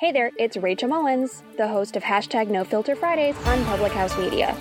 Hey there, it's Rachel Mullins, the host of hashtag No Filter Fridays on Public House Media.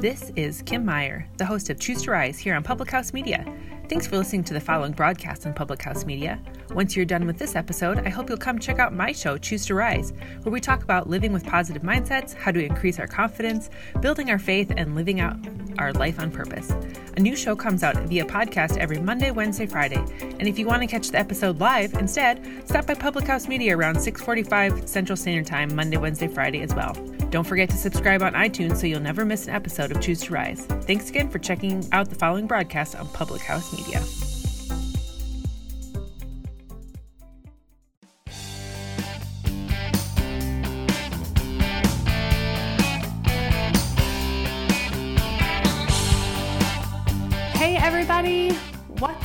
This is Kim Meyer, the host of Choose to Rise here on Public House Media. Thanks for listening to the following broadcast on Public House Media. Once you're done with this episode, I hope you'll come check out my show, Choose to Rise, where we talk about living with positive mindsets, how to increase our confidence, building our faith, and living out our life on purpose. A new show comes out via podcast every Monday, Wednesday, Friday. And if you want to catch the episode live instead, stop by Public House Media around 6:45 Central Standard Time Monday, Wednesday, Friday as well. Don't forget to subscribe on iTunes so you'll never miss an episode of Choose to Rise. Thanks again for checking out the following broadcast on Public House Media.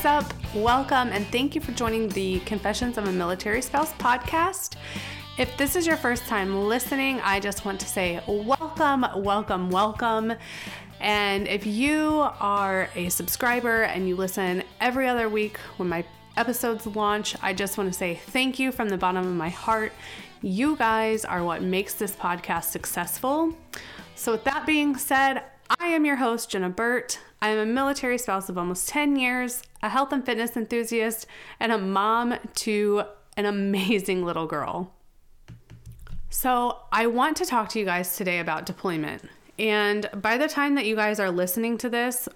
What's up? Welcome, and thank you for joining the Confessions of a Military Spouse podcast. If this is your first time listening, I just want to say welcome, welcome, welcome. And if you are a subscriber and you listen every other week when my episodes launch, I just want to say thank you from the bottom of my heart. You guys are what makes this podcast successful. So, with that being said, I am your host, Jenna Burt. I am a military spouse of almost 10 years, a health and fitness enthusiast, and a mom to an amazing little girl. So, I want to talk to you guys today about deployment. And by the time that you guys are listening to this,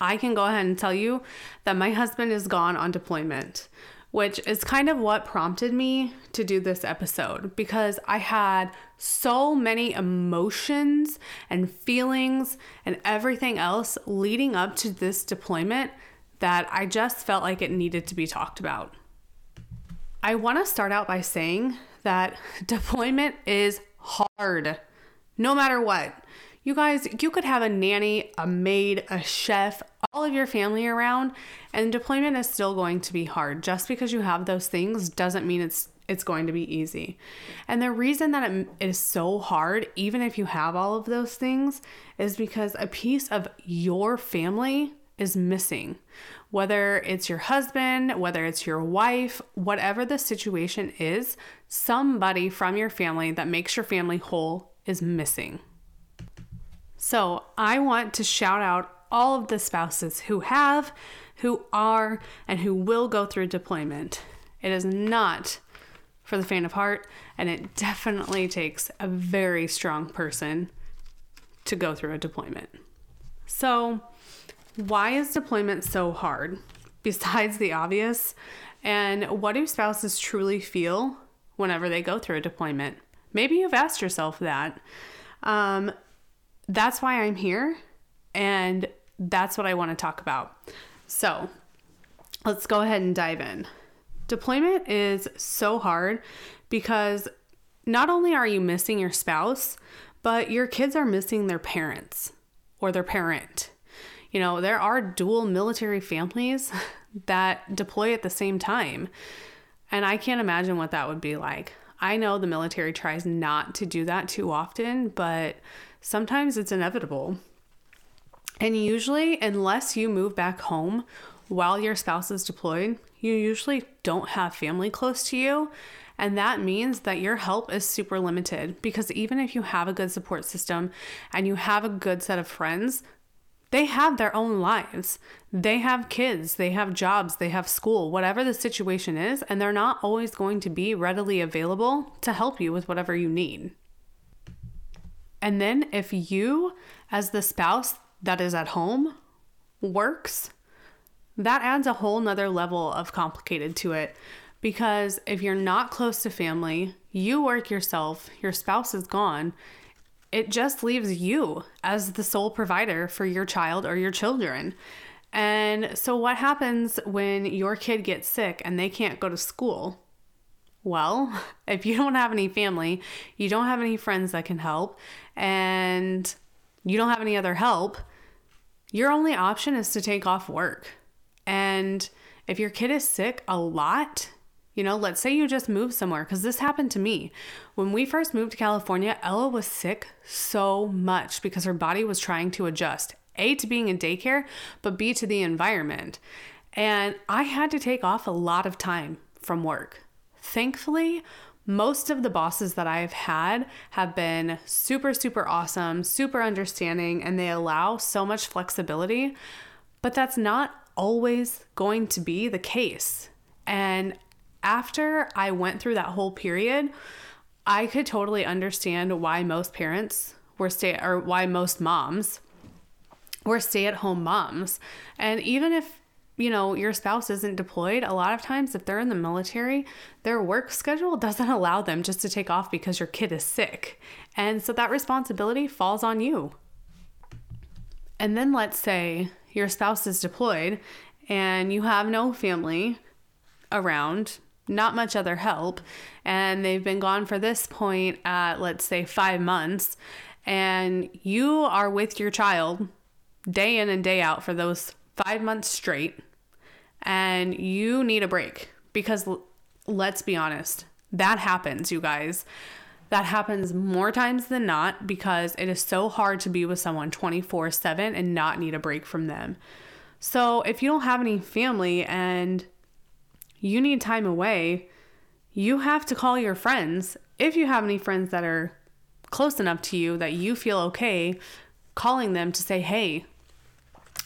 I can go ahead and tell you that my husband is gone on deployment, which is kind of what prompted me to do this episode because I had so many emotions and feelings and everything else leading up to this deployment that I just felt like it needed to be talked about. I want to start out by saying that deployment is hard, no matter what. You guys, you could have a nanny, a maid, a chef, all of your family around, and deployment is still going to be hard. Just because you have those things doesn't mean it's it's going to be easy. And the reason that it is so hard, even if you have all of those things, is because a piece of your family is missing. Whether it's your husband, whether it's your wife, whatever the situation is, somebody from your family that makes your family whole is missing. So I want to shout out all of the spouses who have, who are, and who will go through deployment. It is not for the faint of heart, and it definitely takes a very strong person to go through a deployment. So, why is deployment so hard? Besides the obvious, and what do spouses truly feel whenever they go through a deployment? Maybe you've asked yourself that. Um, that's why I'm here, and that's what I want to talk about. So, let's go ahead and dive in. Deployment is so hard because not only are you missing your spouse, but your kids are missing their parents or their parent. You know, there are dual military families that deploy at the same time. And I can't imagine what that would be like. I know the military tries not to do that too often, but sometimes it's inevitable. And usually, unless you move back home while your spouse is deployed, you usually don't have family close to you. And that means that your help is super limited because even if you have a good support system and you have a good set of friends, they have their own lives. They have kids, they have jobs, they have school, whatever the situation is, and they're not always going to be readily available to help you with whatever you need. And then if you, as the spouse that is at home, works, that adds a whole nother level of complicated to it because if you're not close to family, you work yourself, your spouse is gone, it just leaves you as the sole provider for your child or your children. And so, what happens when your kid gets sick and they can't go to school? Well, if you don't have any family, you don't have any friends that can help, and you don't have any other help, your only option is to take off work. And if your kid is sick a lot, you know, let's say you just moved somewhere, because this happened to me. When we first moved to California, Ella was sick so much because her body was trying to adjust A, to being in daycare, but B, to the environment. And I had to take off a lot of time from work. Thankfully, most of the bosses that I've had have been super, super awesome, super understanding, and they allow so much flexibility. But that's not always going to be the case. And after I went through that whole period, I could totally understand why most parents were stay or why most moms were stay at home moms. And even if you know, your spouse isn't deployed, a lot of times if they're in the military, their work schedule doesn't allow them just to take off because your kid is sick. And so that responsibility falls on you. And then let's say your spouse is deployed and you have no family around, not much other help, and they've been gone for this point at, let's say, five months, and you are with your child day in and day out for those five months straight and you need a break because let's be honest, that happens, you guys. That happens more times than not because it is so hard to be with someone 24 7 and not need a break from them. So, if you don't have any family and you need time away, you have to call your friends. If you have any friends that are close enough to you that you feel okay calling them to say, hey,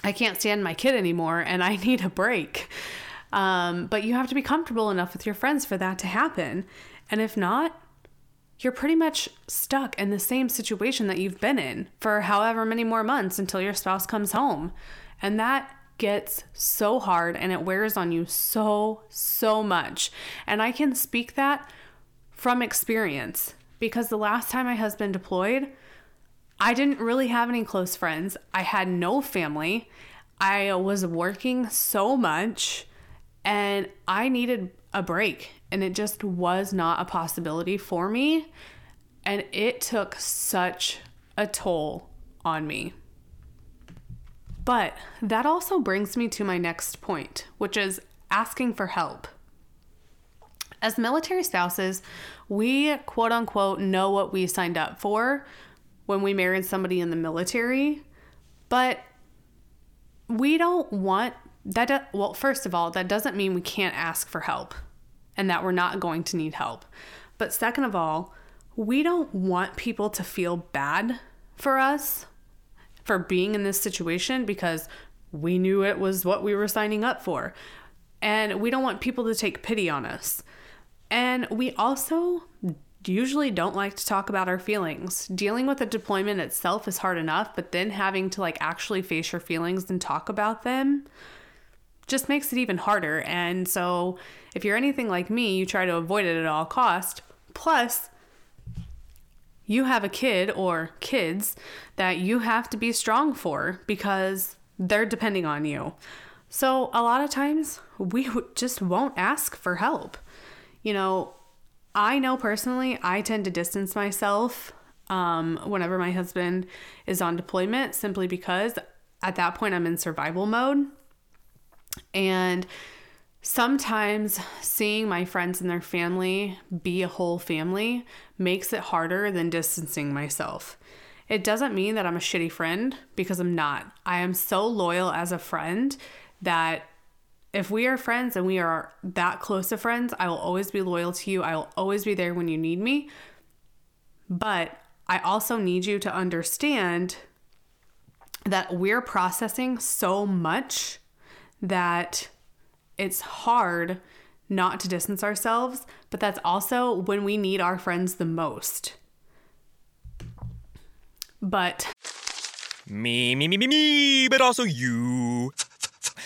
I can't stand my kid anymore and I need a break. Um, but you have to be comfortable enough with your friends for that to happen. And if not, you're pretty much stuck in the same situation that you've been in for however many more months until your spouse comes home. And that gets so hard and it wears on you so, so much. And I can speak that from experience because the last time my husband deployed, I didn't really have any close friends. I had no family. I was working so much and I needed a break, and it just was not a possibility for me. And it took such a toll on me. But that also brings me to my next point, which is asking for help. As military spouses, we quote unquote know what we signed up for when we married somebody in the military, but we don't want that. Do, well, first of all, that doesn't mean we can't ask for help and that we're not going to need help. But second of all, we don't want people to feel bad for us for being in this situation because we knew it was what we were signing up for. And we don't want people to take pity on us. And we also usually don't like to talk about our feelings. Dealing with a deployment itself is hard enough, but then having to like actually face your feelings and talk about them just makes it even harder. And so, if you're anything like me, you try to avoid it at all cost. Plus, you have a kid or kids that you have to be strong for because they're depending on you. So, a lot of times we just won't ask for help. You know, I know personally, I tend to distance myself um, whenever my husband is on deployment simply because at that point I'm in survival mode. And sometimes seeing my friends and their family be a whole family makes it harder than distancing myself. It doesn't mean that I'm a shitty friend because I'm not. I am so loyal as a friend that if we are friends and we are that close of friends, I will always be loyal to you. I will always be there when you need me. But I also need you to understand that we're processing so much that it's hard not to distance ourselves, but that's also when we need our friends the most. But Me, me, me, me, me, but also you.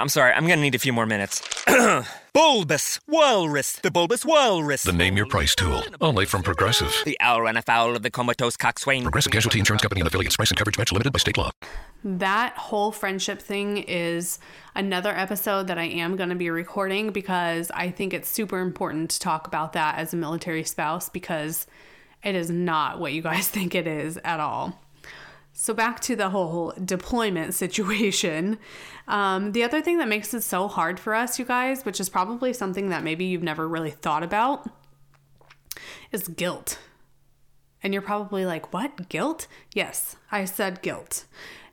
I'm sorry, I'm gonna need a few more minutes. bulbous Walrus, the Bulbous Walrus. The Name Your Price tool. Only from Progressive. The owl ran afoul of the comatose coxswain. Progressive Casualty Insurance Company and affiliates. Price and coverage match limited by state law. that whole friendship thing is another episode that I am going to be recording because I think it's super important to talk about that as a military spouse because it is not what you guys think it is at all. So, back to the whole deployment situation. Um, the other thing that makes it so hard for us, you guys, which is probably something that maybe you've never really thought about, is guilt. And you're probably like, what? Guilt? Yes, I said guilt.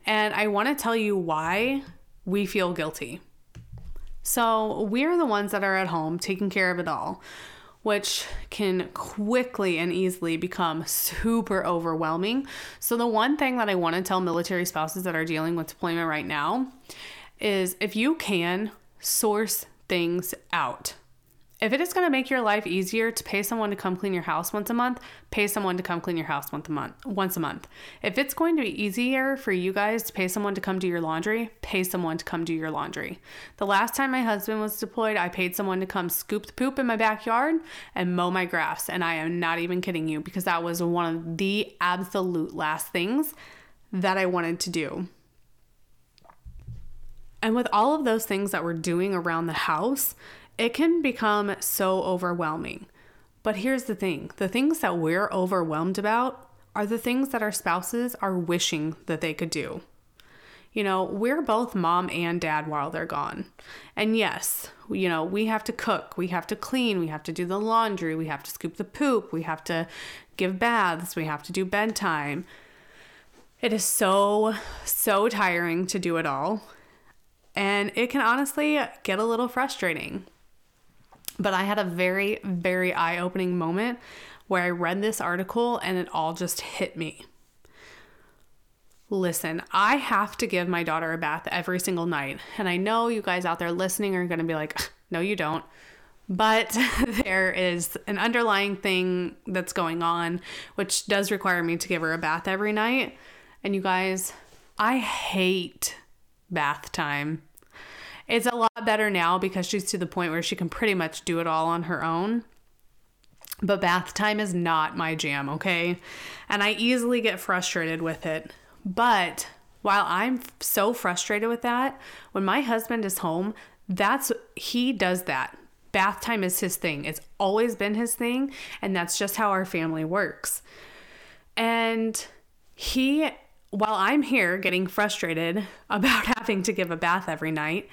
And I want to tell you why we feel guilty. So, we're the ones that are at home taking care of it all, which can quickly and easily become super overwhelming. So, the one thing that I want to tell military spouses that are dealing with deployment right now is if you can source things out. If it is going to make your life easier to pay someone to come clean your house once a month, pay someone to come clean your house once a month. Once a month. If it's going to be easier for you guys to pay someone to come do your laundry, pay someone to come do your laundry. The last time my husband was deployed, I paid someone to come scoop the poop in my backyard and mow my grass, and I am not even kidding you because that was one of the absolute last things that I wanted to do. And with all of those things that we're doing around the house, it can become so overwhelming. But here's the thing the things that we're overwhelmed about are the things that our spouses are wishing that they could do. You know, we're both mom and dad while they're gone. And yes, you know, we have to cook, we have to clean, we have to do the laundry, we have to scoop the poop, we have to give baths, we have to do bedtime. It is so, so tiring to do it all. And it can honestly get a little frustrating. But I had a very, very eye opening moment where I read this article and it all just hit me. Listen, I have to give my daughter a bath every single night. And I know you guys out there listening are going to be like, no, you don't. But there is an underlying thing that's going on, which does require me to give her a bath every night. And you guys, I hate bath time. It's a lot better now because she's to the point where she can pretty much do it all on her own. But bath time is not my jam, okay? And I easily get frustrated with it. But while I'm so frustrated with that, when my husband is home, that's he does that. Bath time is his thing. It's always been his thing, and that's just how our family works. And he while I'm here getting frustrated about having to give a bath every night,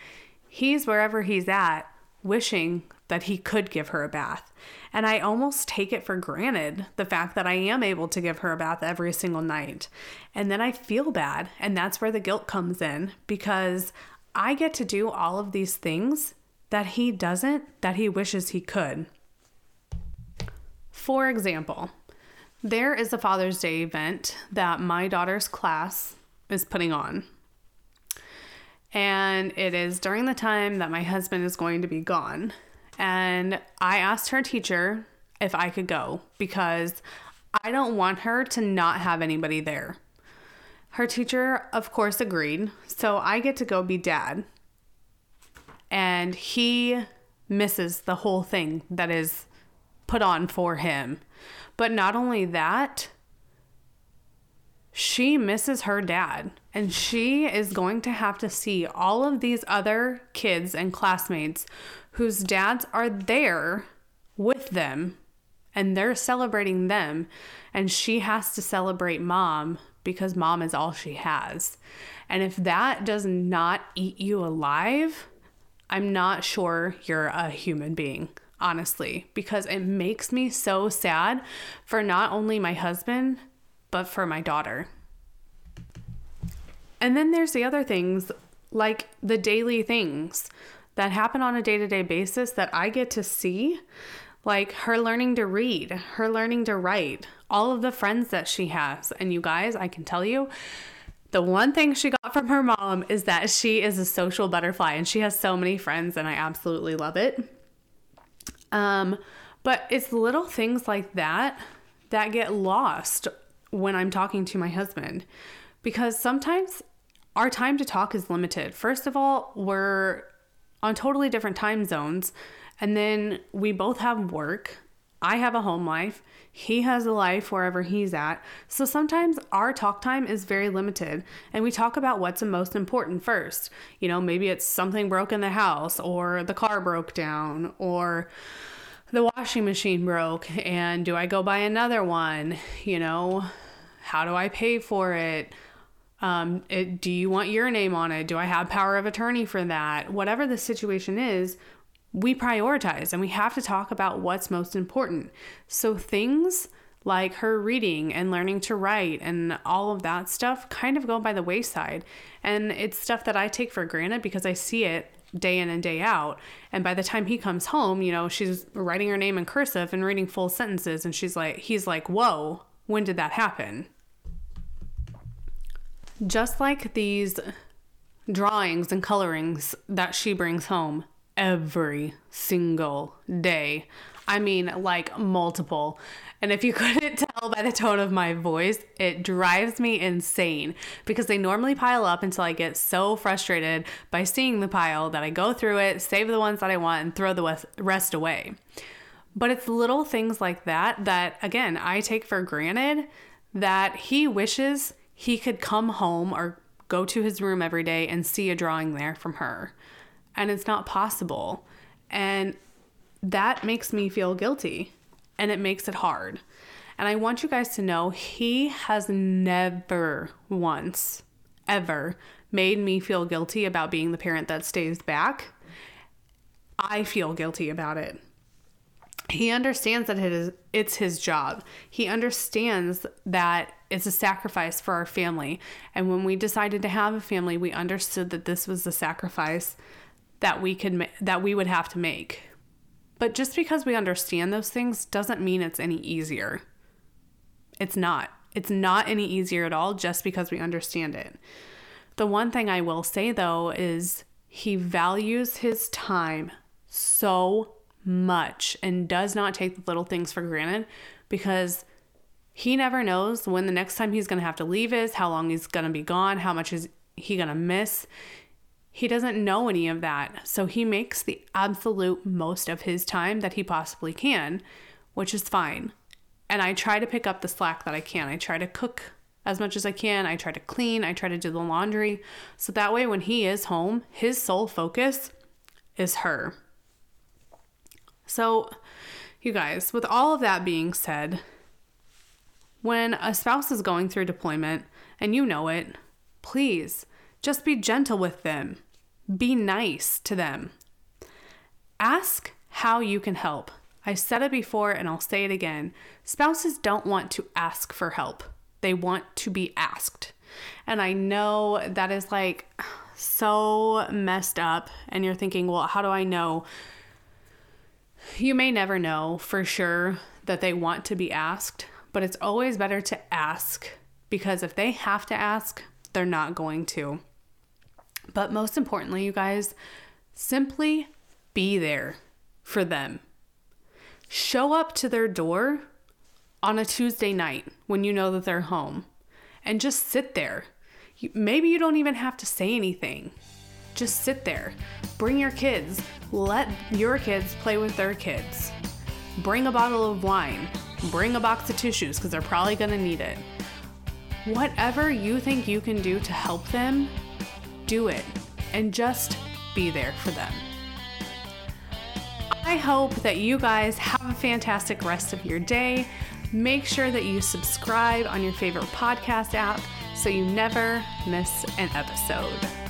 he's wherever he's at wishing that he could give her a bath. And I almost take it for granted the fact that I am able to give her a bath every single night. And then I feel bad. And that's where the guilt comes in because I get to do all of these things that he doesn't, that he wishes he could. For example, there is a Father's Day event that my daughter's class is putting on. And it is during the time that my husband is going to be gone. And I asked her teacher if I could go because I don't want her to not have anybody there. Her teacher, of course, agreed. So I get to go be dad. And he misses the whole thing that is put on for him. But not only that, she misses her dad and she is going to have to see all of these other kids and classmates whose dads are there with them and they're celebrating them and she has to celebrate mom because mom is all she has. And if that does not eat you alive, I'm not sure you're a human being, honestly, because it makes me so sad for not only my husband, but for my daughter. And then there's the other things, like the daily things that happen on a day to day basis that I get to see, like her learning to read, her learning to write, all of the friends that she has. And you guys, I can tell you, the one thing she got from her mom is that she is a social butterfly and she has so many friends, and I absolutely love it. Um, but it's little things like that that get lost when I'm talking to my husband because sometimes our time to talk is limited. First of all, we're on totally different time zones, and then we both have work. I have a home life. He has a life wherever he's at. So sometimes our talk time is very limited and we talk about what's the most important first. You know, maybe it's something broke in the house or the car broke down or the washing machine broke and do I go buy another one? You know, how do I pay for it? Um, it, do you want your name on it? Do I have power of attorney for that? Whatever the situation is, we prioritize and we have to talk about what's most important. So things like her reading and learning to write and all of that stuff kind of go by the wayside. And it's stuff that I take for granted because I see it day in and day out. And by the time he comes home, you know, she's writing her name in cursive and reading full sentences and she's like he's like, "Whoa, when did that happen?" Just like these drawings and colorings that she brings home every single day. I mean, like multiple. And if you couldn't tell by the tone of my voice, it drives me insane because they normally pile up until I get so frustrated by seeing the pile that I go through it, save the ones that I want, and throw the rest away. But it's little things like that that, again, I take for granted that he wishes he could come home or go to his room every day and see a drawing there from her. And it's not possible. And that makes me feel guilty and it makes it hard. And I want you guys to know he has never once, ever made me feel guilty about being the parent that stays back. I feel guilty about it. He understands that it is it's his job. He understands that it's a sacrifice for our family. And when we decided to have a family, we understood that this was the sacrifice that we could that we would have to make. But just because we understand those things doesn't mean it's any easier. It's not. It's not any easier at all just because we understand it. The one thing I will say though is he values his time so much and does not take the little things for granted because he never knows when the next time he's going to have to leave is, how long he's going to be gone, how much is he going to miss. He doesn't know any of that. So he makes the absolute most of his time that he possibly can, which is fine. And I try to pick up the slack that I can. I try to cook as much as I can. I try to clean. I try to do the laundry. So that way, when he is home, his sole focus is her. So, you guys, with all of that being said, when a spouse is going through deployment and you know it, please just be gentle with them. Be nice to them. Ask how you can help. I said it before and I'll say it again. Spouses don't want to ask for help, they want to be asked. And I know that is like so messed up. And you're thinking, well, how do I know? You may never know for sure that they want to be asked, but it's always better to ask because if they have to ask, they're not going to. But most importantly, you guys, simply be there for them. Show up to their door on a Tuesday night when you know that they're home and just sit there. Maybe you don't even have to say anything. Just sit there. Bring your kids. Let your kids play with their kids. Bring a bottle of wine. Bring a box of tissues because they're probably going to need it. Whatever you think you can do to help them, do it and just be there for them. I hope that you guys have a fantastic rest of your day. Make sure that you subscribe on your favorite podcast app so you never miss an episode.